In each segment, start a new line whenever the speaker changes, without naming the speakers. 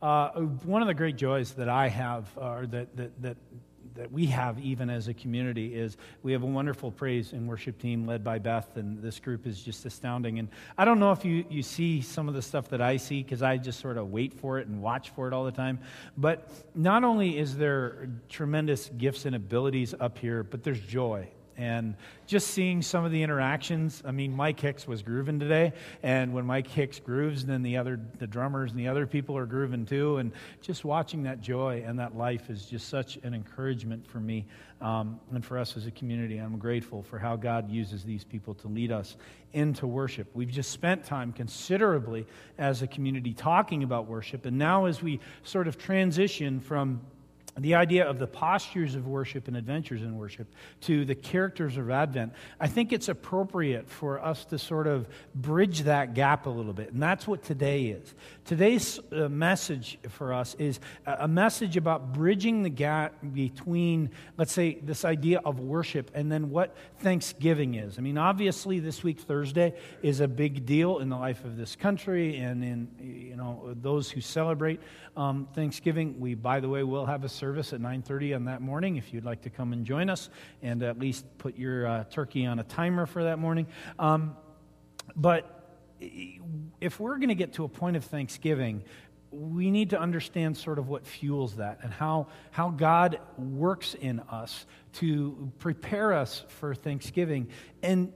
Uh, one of the great joys that I have, or that, that, that, that we have even as a community, is we have a wonderful praise and worship team led by Beth, and this group is just astounding. And I don't know if you, you see some of the stuff that I see, because I just sort of wait for it and watch for it all the time. But not only is there tremendous gifts and abilities up here, but there's joy and just seeing some of the interactions. I mean, Mike Hicks was grooving today, and when Mike Hicks grooves, then the other the drummers and the other people are grooving too. And just watching that joy and that life is just such an encouragement for me um, and for us as a community. I'm grateful for how God uses these people to lead us into worship. We've just spent time considerably as a community talking about worship, and now as we sort of transition from the idea of the postures of worship and adventures in worship to the characters of Advent, I think it's appropriate for us to sort of bridge that gap a little bit. And that's what today is. Today's uh, message for us is a message about bridging the gap between, let's say, this idea of worship and then what Thanksgiving is. I mean, obviously, this week, Thursday, is a big deal in the life of this country and in, you know, those who celebrate um, Thanksgiving. We, by the way, will have a service at 9:30 on that morning if you'd like to come and join us, and at least put your uh, turkey on a timer for that morning. Um, but if we're going to get to a point of Thanksgiving, we need to understand sort of what fuels that and how, how God works in us to prepare us for Thanksgiving. And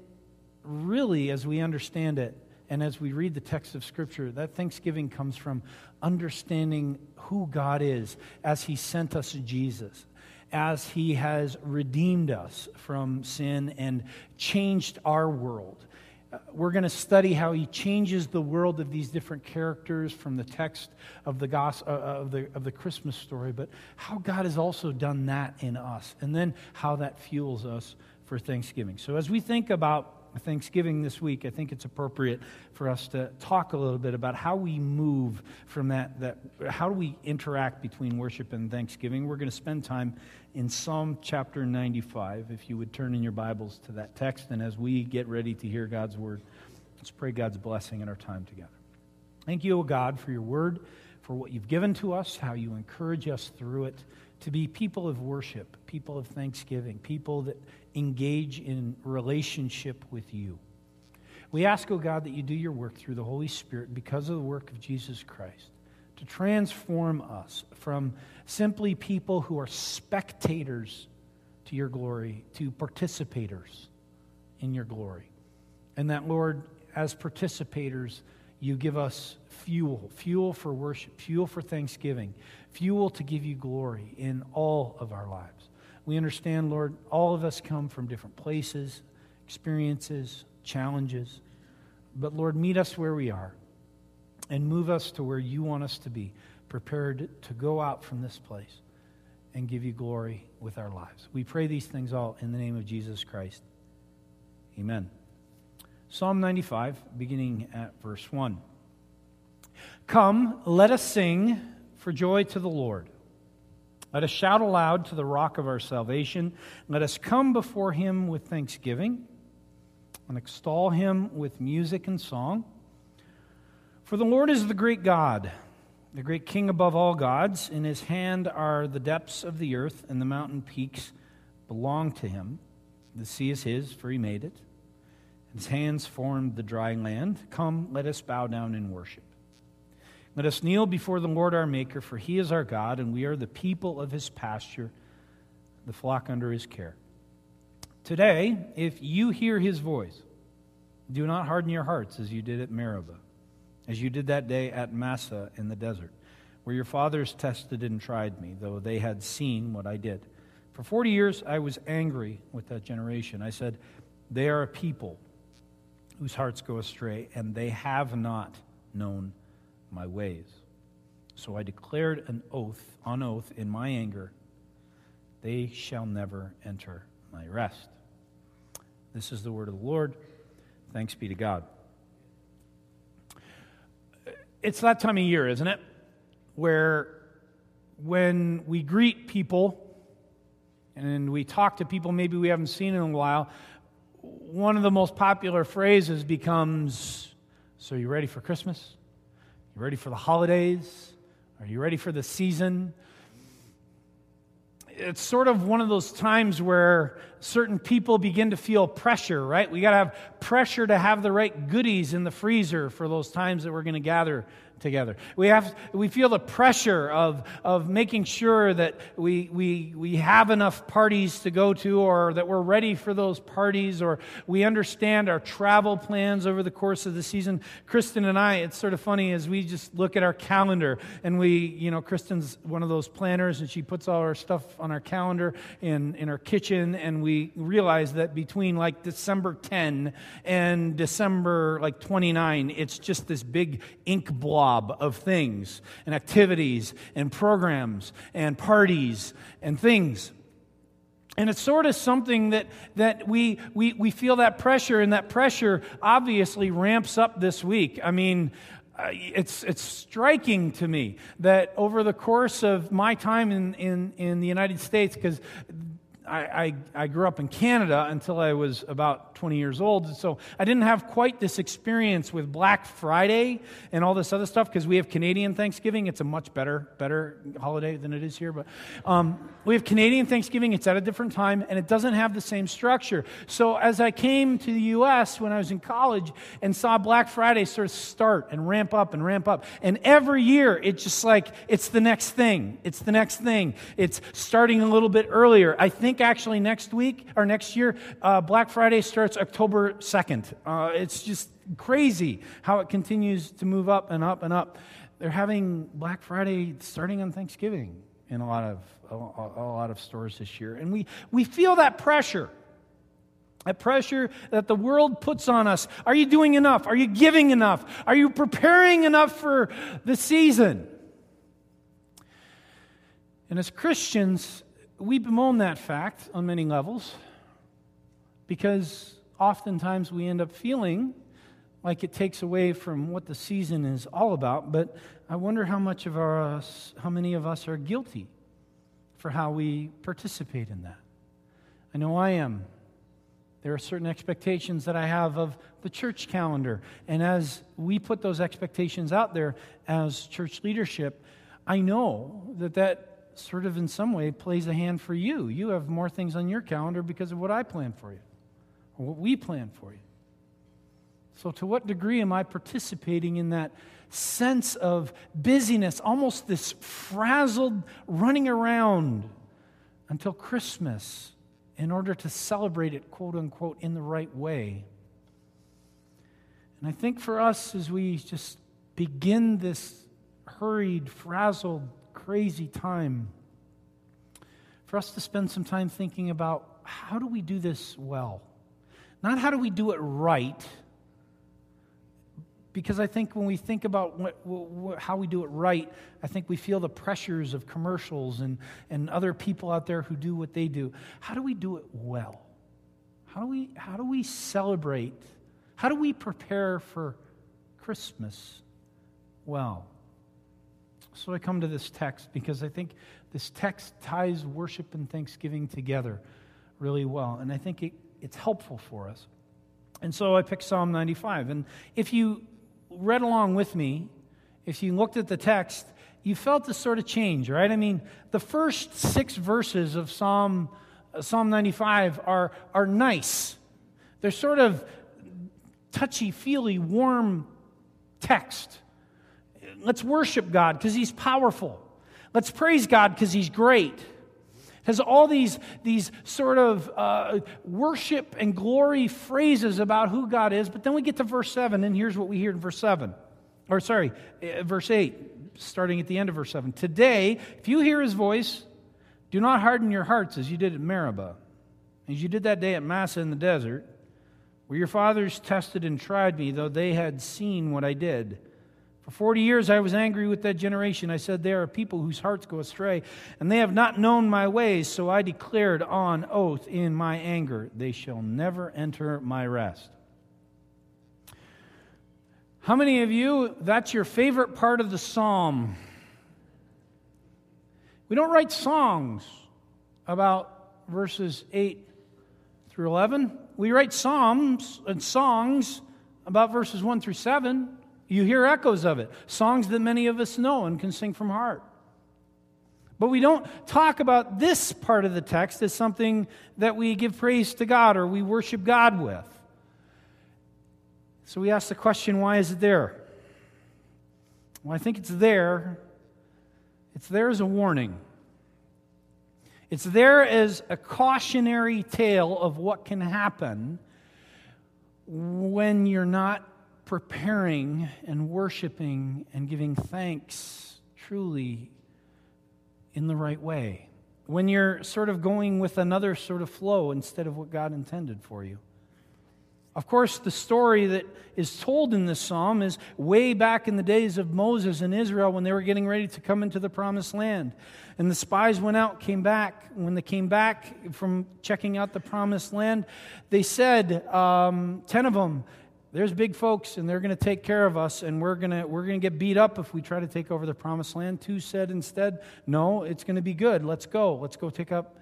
really, as we understand it, and as we read the text of Scripture, that thanksgiving comes from understanding who God is as He sent us Jesus, as He has redeemed us from sin and changed our world. Uh, we're going to study how he changes the world of these different characters from the text of the, gospel, uh, of, the, of the Christmas story, but how God has also done that in us, and then how that fuels us for Thanksgiving. So, as we think about Thanksgiving this week, I think it's appropriate for us to talk a little bit about how we move from that, that how do we interact between worship and Thanksgiving. We're going to spend time in Psalm chapter 95, if you would turn in your Bibles to that text. And as we get ready to hear God's word, let's pray God's blessing in our time together. Thank you, O God, for your word, for what you've given to us, how you encourage us through it to be people of worship, people of thanksgiving, people that engage in relationship with you. We ask, O oh God, that you do your work through the Holy Spirit because of the work of Jesus Christ to transform us from simply people who are spectators to your glory to participators in your glory. And that, Lord, as participators, you give us fuel, fuel for worship, fuel for thanksgiving, fuel to give you glory in all of our lives. We understand, Lord, all of us come from different places, experiences, challenges. But Lord, meet us where we are and move us to where you want us to be, prepared to go out from this place and give you glory with our lives. We pray these things all in the name of Jesus Christ. Amen. Psalm 95, beginning at verse 1. Come, let us sing for joy to the Lord. Let us shout aloud to the rock of our salvation. Let us come before him with thanksgiving and extol him with music and song. For the Lord is the great God, the great King above all gods. In his hand are the depths of the earth, and the mountain peaks belong to him. The sea is his, for he made it. His hands formed the dry land. Come, let us bow down in worship. Let us kneel before the Lord our Maker, for he is our God, and we are the people of his pasture, the flock under his care. Today, if you hear his voice, do not harden your hearts as you did at Meribah, as you did that day at Massah in the desert, where your fathers tested and tried me, though they had seen what I did. For 40 years I was angry with that generation. I said, They are a people whose hearts go astray, and they have not known my ways. So I declared an oath, on oath, in my anger, they shall never enter my rest. This is the word of the Lord. Thanks be to God. It's that time of year, isn't it? Where when we greet people and we talk to people maybe we haven't seen in a while, one of the most popular phrases becomes So, you ready for Christmas? You ready for the holidays? Are you ready for the season? It's sort of one of those times where certain people begin to feel pressure, right? We got to have pressure to have the right goodies in the freezer for those times that we're going to gather together. We, have, we feel the pressure of, of making sure that we, we, we have enough parties to go to or that we're ready for those parties or we understand our travel plans over the course of the season. Kristen and I, it's sort of funny as we just look at our calendar and we, you know, Kristen's one of those planners and she puts all our stuff on our calendar in, in our kitchen and we realize that between like December 10 and December like 29, it's just this big ink blob of things and activities and programs and parties and things. And it's sort of something that, that we, we, we feel that pressure, and that pressure obviously ramps up this week. I mean, uh, it's, it's striking to me that over the course of my time in, in, in the United States, because I, I, I, grew up in Canada until I was about 20 years old. So I didn't have quite this experience with Black Friday and all this other stuff because we have Canadian Thanksgiving. It's a much better, better holiday than it is here. But um, we have Canadian Thanksgiving. It's at a different time and it doesn't have the same structure. So as I came to the U.S. when I was in college and saw Black Friday sort of start and ramp up and ramp up, and every year it's just like it's the next thing. It's the next thing. It's starting a little bit earlier. I think actually next week or next year, uh, Black Friday starts October 2nd. Uh, it's just crazy how it continues to move up and up and up. They're having Black Friday starting on Thanksgiving in a lot of, a, a lot of stores this year. And we, we feel that pressure. That pressure that the world puts on us. Are you doing enough? Are you giving enough? Are you preparing enough for the season? And as Christians, we bemoan that fact on many levels because oftentimes we end up feeling like it takes away from what the season is all about. But I wonder how much of us, uh, how many of us are guilty for how we participate in that. I know I am. There are certain expectations that I have of the church calendar. And as we put those expectations out there as church leadership, I know that that sort of in some way plays a hand for you. You have more things on your calendar because of what I plan for you, or what we plan for you. So, to what degree am I participating in that sense of busyness, almost this frazzled running around until Christmas in order to celebrate it, quote unquote, in the right way? And I think for us, as we just begin this hurried, frazzled crazy time for us to spend some time thinking about how do we do this well? Not how do we do it right, because I think when we think about what, what, how we do it right, I think we feel the pressures of commercials and, and other people out there who do what they do. How do we do it well? How do we, how do we celebrate? How do we prepare for Christmas well? So I come to this text because I think this text ties worship and thanksgiving together really well. And I think it, it's helpful for us. And so I picked Psalm 95. And if you read along with me, if you looked at the text, you felt this sort of change, right? I mean, the first six verses of Psalm, uh, Psalm 95 are, are nice. They're sort of touchy feely, warm text. Let's worship God because He's powerful. Let's praise God because He's great. Has all these, these sort of uh, worship and glory phrases about who God is, but then we get to verse 7, and here's what we hear in verse 7. Or, sorry, uh, verse 8, starting at the end of verse 7. Today, if you hear His voice, do not harden your hearts as you did at Meribah, as you did that day at Massah in the desert, where your fathers tested and tried me, though they had seen what I did. For 40 years I was angry with that generation. I said, There are people whose hearts go astray, and they have not known my ways. So I declared on oath in my anger, They shall never enter my rest. How many of you, that's your favorite part of the psalm? We don't write songs about verses 8 through 11. We write psalms and songs about verses 1 through 7. You hear echoes of it, songs that many of us know and can sing from heart. But we don't talk about this part of the text as something that we give praise to God or we worship God with. So we ask the question why is it there? Well, I think it's there. It's there as a warning. It's there as a cautionary tale of what can happen when you're not preparing and worshiping and giving thanks truly in the right way. When you're sort of going with another sort of flow instead of what God intended for you. Of course, the story that is told in this psalm is way back in the days of Moses and Israel when they were getting ready to come into the promised land. And the spies went out, came back. When they came back from checking out the promised land, they said, um, 10 of them, there's big folks and they're going to take care of us and we're going to we're going to get beat up if we try to take over the promised land two said instead no it's going to be good let's go let's go take up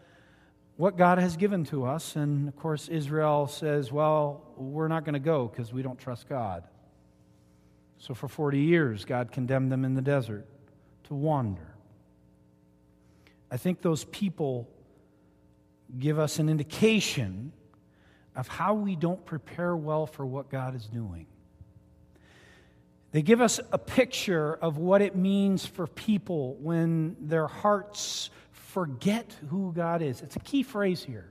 what God has given to us. And of course, Israel says, well, we're not going to go because we don't trust God. So for 40 years, God condemned them in the desert to wander. I think those people give us an indication of how we don't prepare well for what God is doing. They give us a picture of what it means for people when their hearts forget who God is. It's a key phrase here.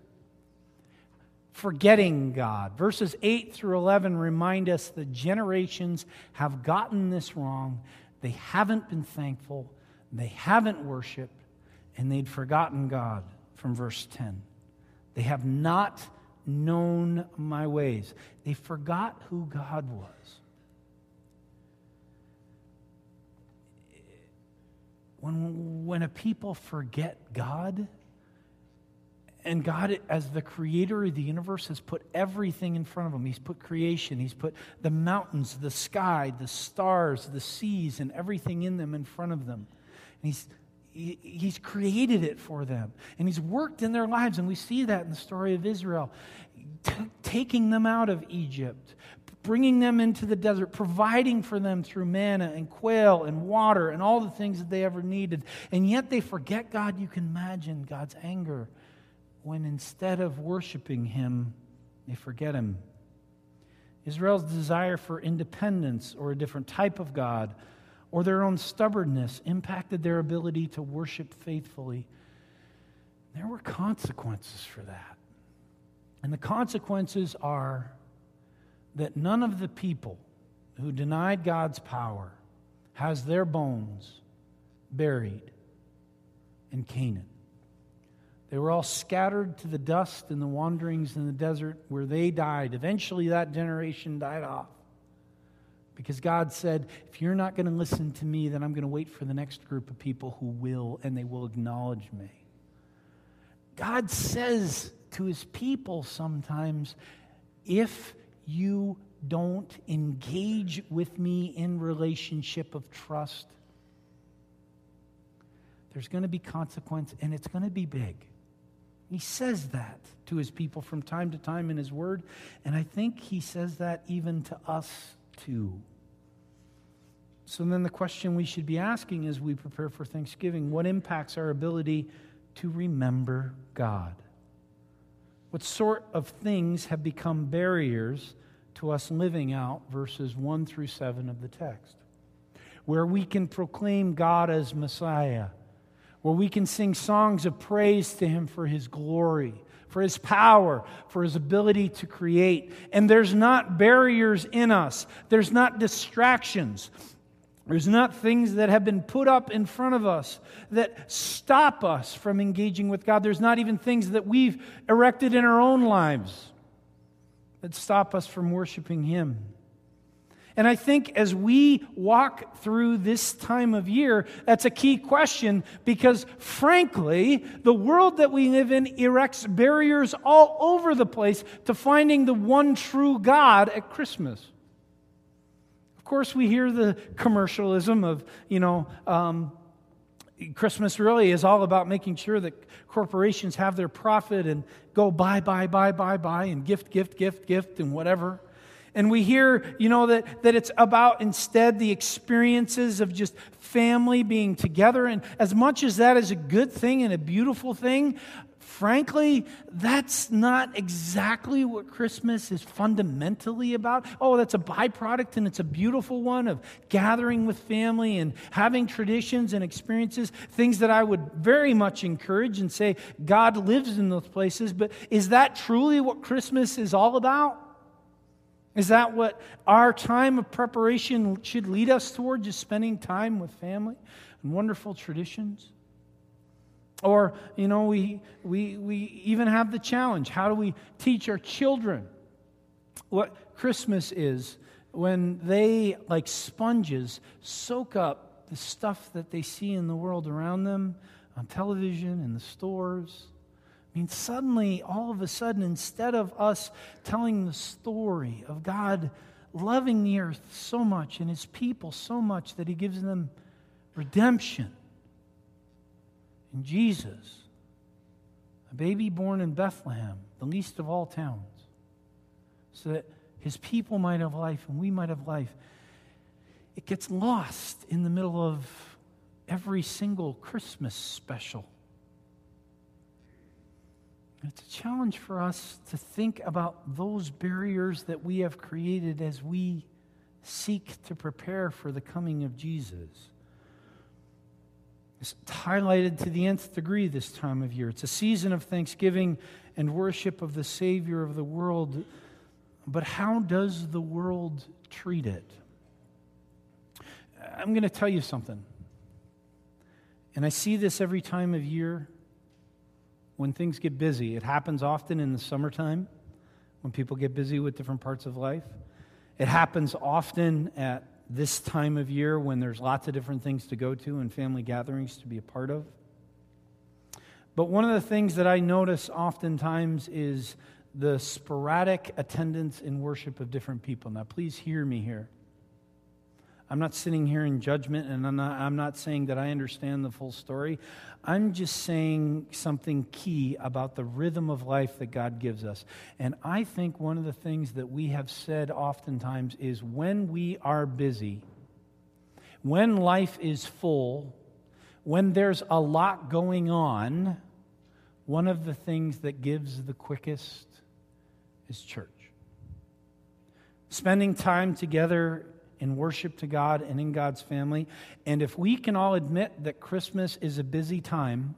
Forgetting God. Verses 8 through 11 remind us the generations have gotten this wrong. They haven't been thankful, they haven't worshiped, and they'd forgotten God from verse 10. They have not known my ways. They forgot who God was. when, when a people forget God, and God, as the creator of the universe, has put everything in front of them. He's put creation, He's put the mountains, the sky, the stars, the seas, and everything in them in front of them. And He's he, he's created it for them and he's worked in their lives and we see that in the story of israel T- taking them out of egypt bringing them into the desert, providing for them through manna and quail and water and all the things that they ever needed. And yet they forget God. You can imagine God's anger when instead of worshiping Him, they forget Him. Israel's desire for independence or a different type of God or their own stubbornness impacted their ability to worship faithfully. There were consequences for that. And the consequences are that none of the people who denied God's power has their bones buried in Canaan. They were all scattered to the dust in the wanderings in the desert where they died. Eventually, that generation died off. Because God said, if you're not going to listen to me, then I'm going to wait for the next group of people who will, and they will acknowledge me. God says to his people sometimes, if you don't engage with me in relationship of trust, there's going to be consequence and it's going to be big. He says that to his people from time to time in his word, and I think he says that even to us So then the question we should be asking as we prepare for Thanksgiving what impacts our ability to remember God? What sort of things have become barriers to us living out verses 1 through 7 of the text, where we can proclaim God as Messiah, where we can sing songs of praise to Him for His glory, for His power, for His ability to create. And there's not barriers in us, there's not distractions. There's not things that have been put up in front of us that stop us from engaging with God. There's not even things that we've erected in our own lives that stop us from worshiping Him. And I think as we walk through this time of year, that's a key question because, frankly, the world that we live in erects barriers all over the place to finding the one true God at Christmas. Of course, we hear the commercialism of, you know, um, Christmas really is all about making sure that corporations have their profit and go buy, buy, buy, buy, buy, and gift, gift, gift, gift, and whatever. And we hear, you know, that, that it's about instead the experiences of just family being together. And as much as that is a good thing and a beautiful thing, frankly, that's not exactly what Christmas is fundamentally about. Oh, that's a byproduct and it's a beautiful one of gathering with family and having traditions and experiences, things that I would very much encourage and say God lives in those places. But is that truly what Christmas is all about? Is that what our time of preparation should lead us toward, just spending time with family and wonderful traditions? Or, you know, we, we, we even have the challenge how do we teach our children what Christmas is when they, like sponges, soak up the stuff that they see in the world around them on television, in the stores? I mean, suddenly, all of a sudden, instead of us telling the story of God loving the earth so much and his people so much that he gives them redemption in Jesus, a baby born in Bethlehem, the least of all towns, so that his people might have life and we might have life. It gets lost in the middle of every single Christmas special. It's a challenge for us to think about those barriers that we have created as we seek to prepare for the coming of Jesus. It's highlighted to the nth degree this time of year. It's a season of thanksgiving and worship of the Savior of the world. But how does the world treat it? I'm going to tell you something. And I see this every time of year when things get busy. It happens often in the summertime when people get busy with different parts of life. It happens often at this time of year when there's lots of different things to go to and family gatherings to be a part of. But one of the things that I notice oftentimes is the sporadic attendance in worship of different people. Now, please hear me here. I'm not sitting here in judgment, and I'm not, I'm not saying that I understand the full story. I'm just saying something key about the rhythm of life that God gives us. And I think one of the things that we have said oftentimes is when we are busy, when life is full, when there's a lot going on, one of the things that gives the quickest is church. Spending time together in worship to God and in God's family. And if we can all admit that Christmas is a busy time,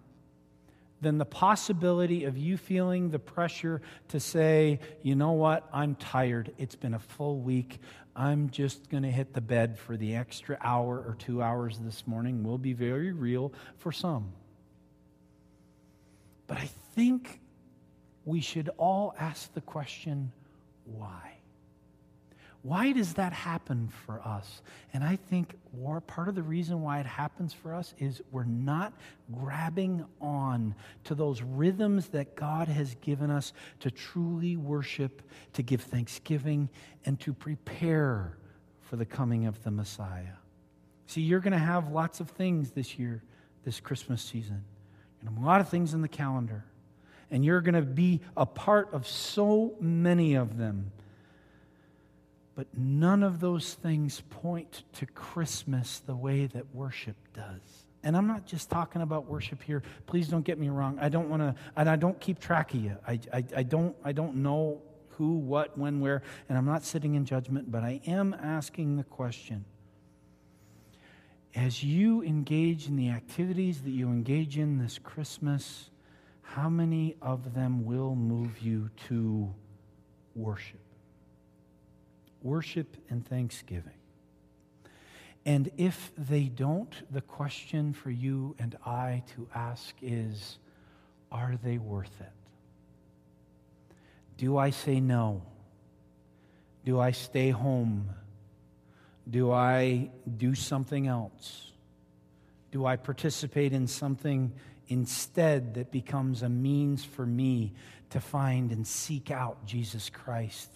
then the possibility of you feeling the pressure to say, you know what, I'm tired. It's been a full week. I'm just going to hit the bed for the extra hour or two hours this morning will be very real for some. But I think we should all ask the question why? Why does that happen for us? And I think part of the reason why it happens for us is we're not grabbing on to those rhythms that God has given us to truly worship, to give thanksgiving, and to prepare for the coming of the Messiah. See, you're going to have lots of things this year, this Christmas season. And a lot of things in the calendar. And you're going to be a part of so many of them. But none of those things point to Christmas the way that worship does. And I'm not just talking about worship here. Please don't get me wrong. I don't want to, and I don't keep track of you. I, I, I, don't, I don't know who, what, when, where, and I'm not sitting in judgment, but I am asking the question as you engage in the activities that you engage in this Christmas, how many of them will move you to worship? Worship and thanksgiving. And if they don't, the question for you and I to ask is are they worth it? Do I say no? Do I stay home? Do I do something else? Do I participate in something instead that becomes a means for me to find and seek out Jesus Christ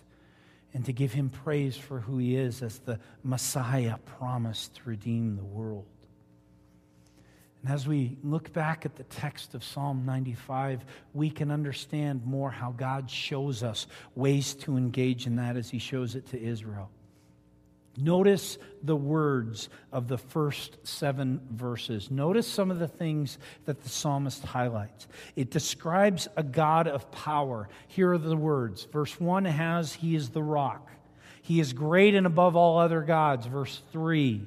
and to give him praise for who he is as the Messiah promised to redeem the world. And as we look back at the text of Psalm 95, we can understand more how God shows us ways to engage in that as He shows it to Israel. Notice the words of the first seven verses. Notice some of the things that the psalmist highlights. It describes a God of power. Here are the words. Verse 1 has, He is the rock. He is great and above all other gods. Verse 3.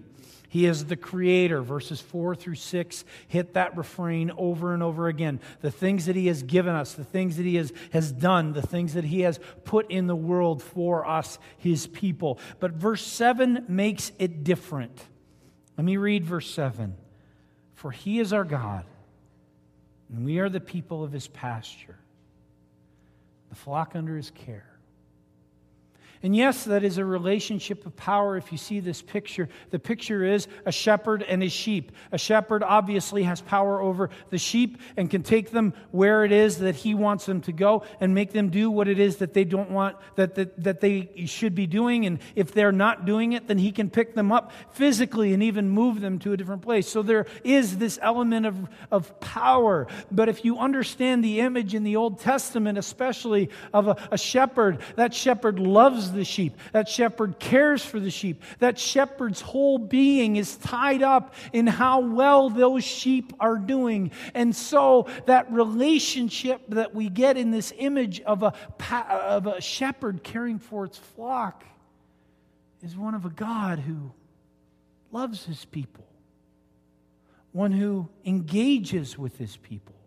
He is the creator. Verses 4 through 6 hit that refrain over and over again. The things that He has given us, the things that He has, has done, the things that He has put in the world for us, His people. But verse 7 makes it different. Let me read verse 7. For He is our God, and we are the people of His pasture, the flock under His care. And yes, that is a relationship of power if you see this picture. The picture is a shepherd and his sheep. A shepherd obviously has power over the sheep and can take them where it is that he wants them to go and make them do what it is that they don't want, that, that, that they should be doing. And if they're not doing it, then he can pick them up physically and even move them to a different place. So there is this element of, of power. But if you understand the image in the Old Testament, especially of a, a shepherd, that shepherd loves the sheep. That shepherd cares for the sheep. That shepherd's whole being is tied up in how well those sheep are doing. And so that relationship that we get in this image of a, of a shepherd caring for its flock is one of a God who loves his people, one who engages with his people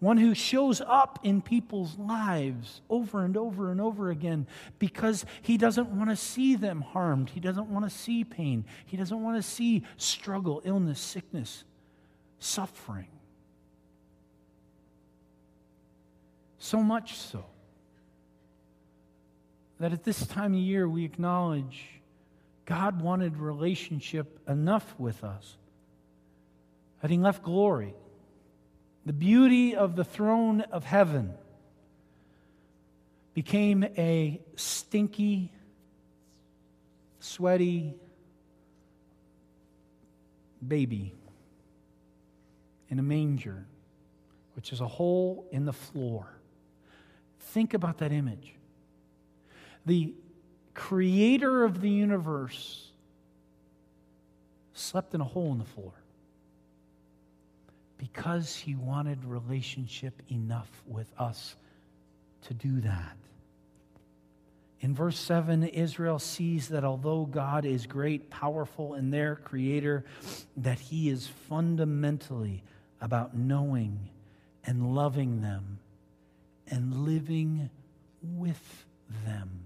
one who shows up in people's lives over and over and over again because he doesn't want to see them harmed. He doesn't want to see pain. He doesn't want to see struggle, illness, sickness, suffering. So much so that at this time of year we acknowledge God wanted relationship enough with us that he left glory the beauty of the throne of heaven became a stinky, sweaty baby in a manger, which is a hole in the floor. Think about that image. The creator of the universe slept in a hole in the floor because he wanted relationship enough with us to do that. In verse 7, Israel sees that although God is great, powerful, and their creator, that he is fundamentally about knowing and loving them and living with them.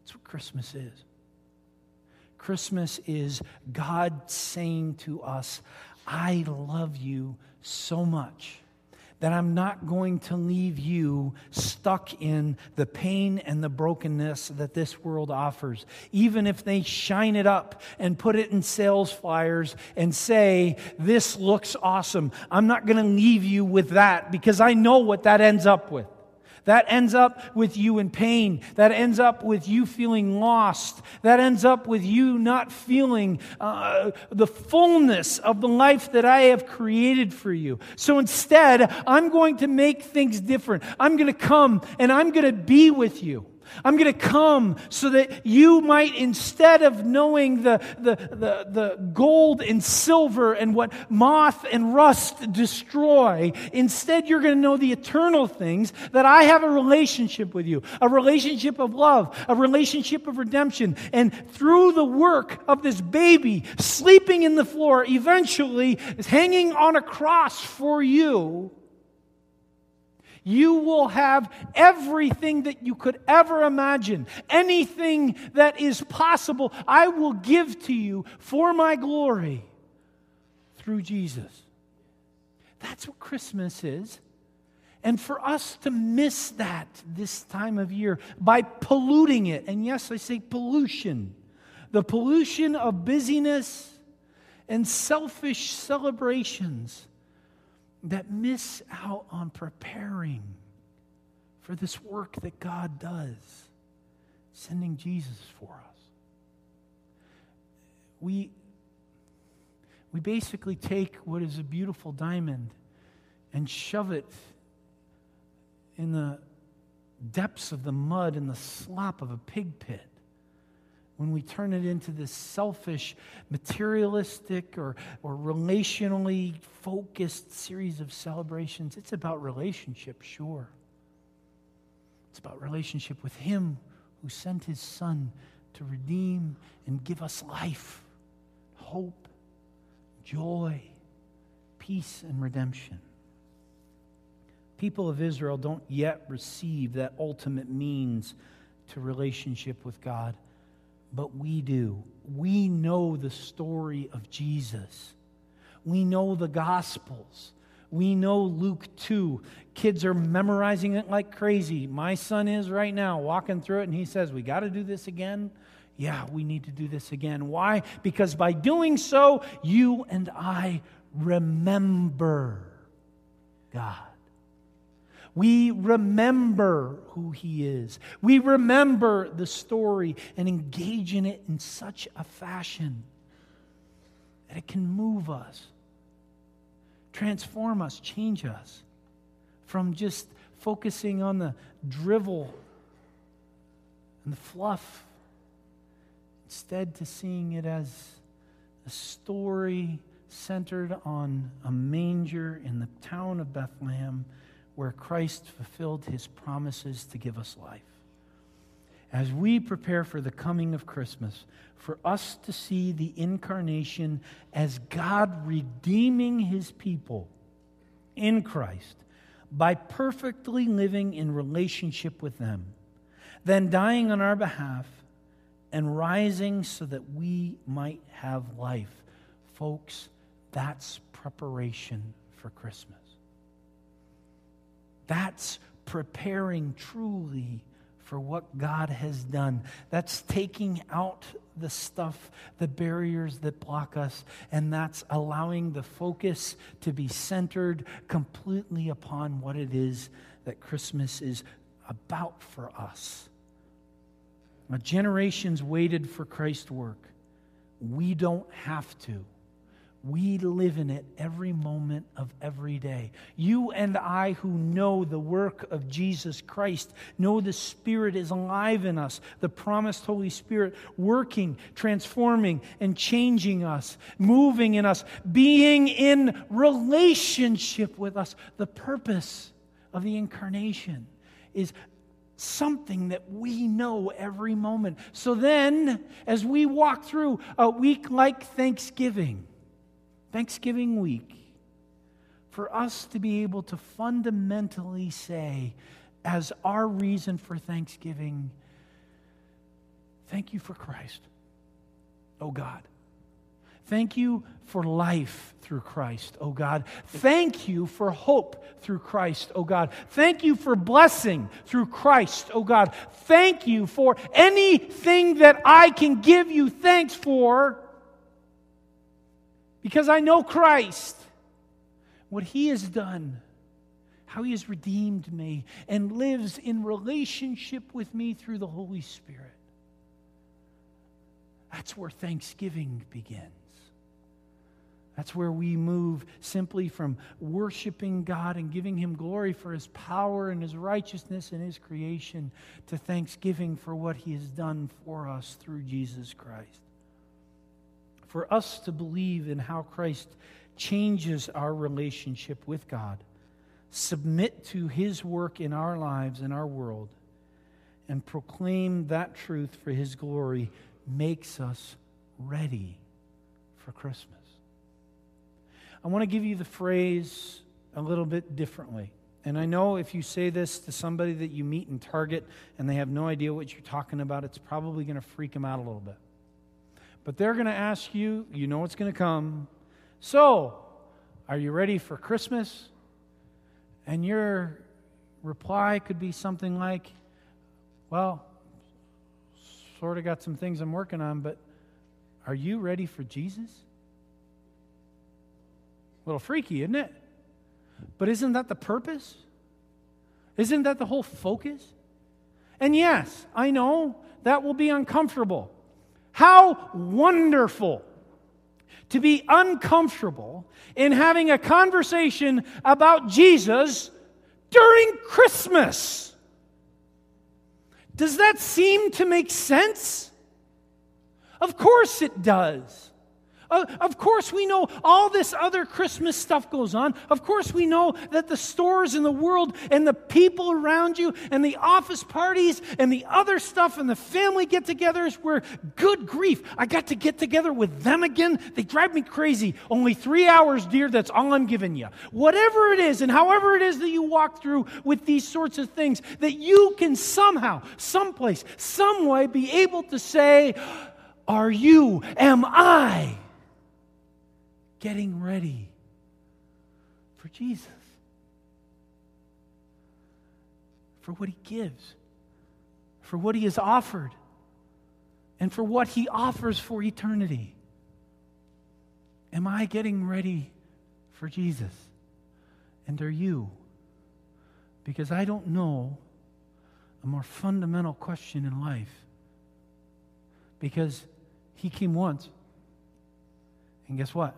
That's what Christmas is. Christmas is God saying to us, I love you so much that I'm not going to leave you stuck in the pain and the brokenness that this world offers. Even if they shine it up and put it in sales flyers and say, This looks awesome, I'm not going to leave you with that because I know what that ends up with. That ends up with you in pain. That ends up with you feeling lost. That ends up with you not feeling uh, the fullness of the life that I have created for you. So instead, I'm going to make things different. I'm going to come and I'm going to be with you. I'm going to come so that you might, instead of knowing the, the, the, the, gold and silver and what moth and rust destroy, instead you're going to know the eternal things that I have a relationship with you, a relationship of love, a relationship of redemption. And through the work of this baby sleeping in the floor, eventually hanging on a cross for you, you will have everything that you could ever imagine. Anything that is possible, I will give to you for my glory through Jesus. That's what Christmas is. And for us to miss that this time of year by polluting it, and yes, I say pollution, the pollution of busyness and selfish celebrations that miss out on preparing for this work that God does, sending Jesus for us. We, we basically take what is a beautiful diamond and shove it in the depths of the mud and the slop of a pig pit. When we turn it into this selfish, materialistic, or, or relationally focused series of celebrations, it's about relationship, sure. It's about relationship with Him who sent His Son to redeem and give us life, hope, joy, peace, and redemption. People of Israel don't yet receive that ultimate means to relationship with God, but we do. We know the story of Jesus. We know the Gospels. We know Luke 2. Kids are memorizing it like crazy. My son is right now walking through it, and he says, We got to do this again yeah, we need to do this again. Why? Because by doing so, you and I remember God. We remember who He is. We remember the story and engage in it in such a fashion that it can move us, transform us, change us from just focusing on the drivel and the fluff instead to seeing it as a story centered on a manger in the town of Bethlehem where Christ fulfilled his promises to give us life. As we prepare for the coming of Christmas, for us to see the incarnation as God redeeming his people in Christ by perfectly living in relationship with them, then dying on our behalf and rising so that we might have life. Folks, that's preparation for Christmas. That's preparing truly for what God has done. That's taking out the stuff, the barriers that block us, and that's allowing the focus to be centered completely upon what it is that Christmas is about for us. Now, generations waited for Christ's work. We don't have to. We live in it every moment of every day. You and I, who know the work of Jesus Christ, know the Spirit is alive in us, the promised Holy Spirit working, transforming, and changing us, moving in us, being in relationship with us. The purpose of the incarnation is something that we know every moment. So then, as we walk through a week like Thanksgiving, Thanksgiving week, for us to be able to fundamentally say, as our reason for Thanksgiving, thank you for Christ, oh God. Thank you for life through Christ, oh God. Thank you for hope through Christ, oh God. Thank you for blessing through Christ, oh God. Thank you for anything that I can give you thanks for because I know Christ, what He has done, how He has redeemed me, and lives in relationship with me through the Holy Spirit. That's where Thanksgiving begins. That's where we move simply from worshiping God and giving Him glory for His power and His righteousness and His creation to thanksgiving for what He has done for us through Jesus Christ. For us to believe in how Christ changes our relationship with God, submit to His work in our lives and our world, and proclaim that truth for His glory makes us ready for Christmas. I want to give you the phrase a little bit differently. And I know if you say this to somebody that you meet in Target and they have no idea what you're talking about, it's probably going to freak them out a little bit. But they're going to ask you, you know what's going to come. So, are you ready for Christmas? And your reply could be something like, well, sort of got some things I'm working on, but are you ready for Jesus? A little freaky, isn't it? But isn't that the purpose? Isn't that the whole focus? And yes, I know that will be uncomfortable. How wonderful to be uncomfortable in having a conversation about Jesus during Christmas. Does that seem to make sense? Of course it does. Uh, of course, we know all this other Christmas stuff goes on. Of course, we know that the stores in the world and the people around you and the office parties and the other stuff and the family get togethers where, good grief, I got to get together with them again. They drive me crazy. Only three hours, dear, that's all I'm giving you. Whatever it is, and however it is that you walk through with these sorts of things, that you can somehow, someplace, some way be able to say, Are you, am I? Getting ready for Jesus, for what he gives, for what he has offered, and for what he offers for eternity. Am I getting ready for Jesus? And are you? Because I don't know a more fundamental question in life. Because he came once. And guess what?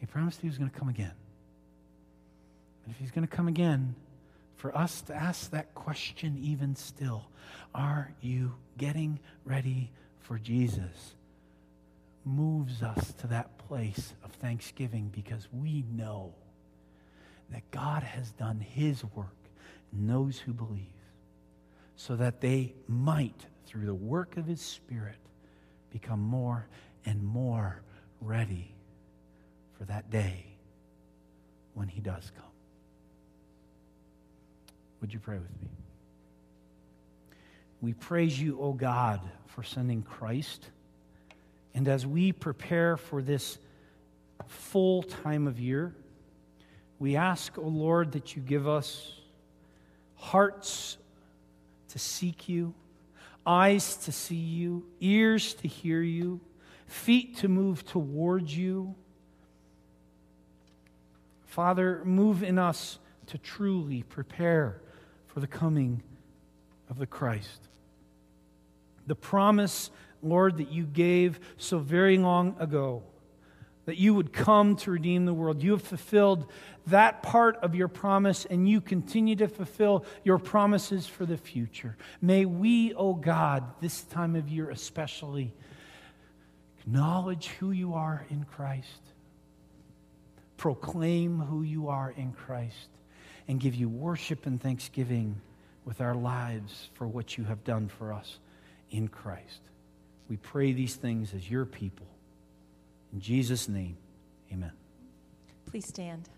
He promised he was going to come again. And if he's going to come again, for us to ask that question even still are you getting ready for Jesus? Moves us to that place of thanksgiving because we know that God has done his work in those who believe, so that they might, through the work of his Spirit, become more and more ready for that day when he does come. Would you pray with me? We praise you, O God, for sending Christ. And as we prepare for this full time of year, we ask, O Lord, that you give us hearts to seek you, eyes to see you, ears to hear you, feet to move towards you Father, move in us to truly prepare for the coming of the Christ. The promise, Lord, that you gave so very long ago that you would come to redeem the world. You have fulfilled that part of your promise, and you continue to fulfill your promises for the future. May we, O oh God, this time of year especially, acknowledge who you are in Christ proclaim who you are in Christ and give you worship and thanksgiving with our lives for what you have done for us in Christ. We pray these things as your people. In Jesus' name, amen.
Please stand.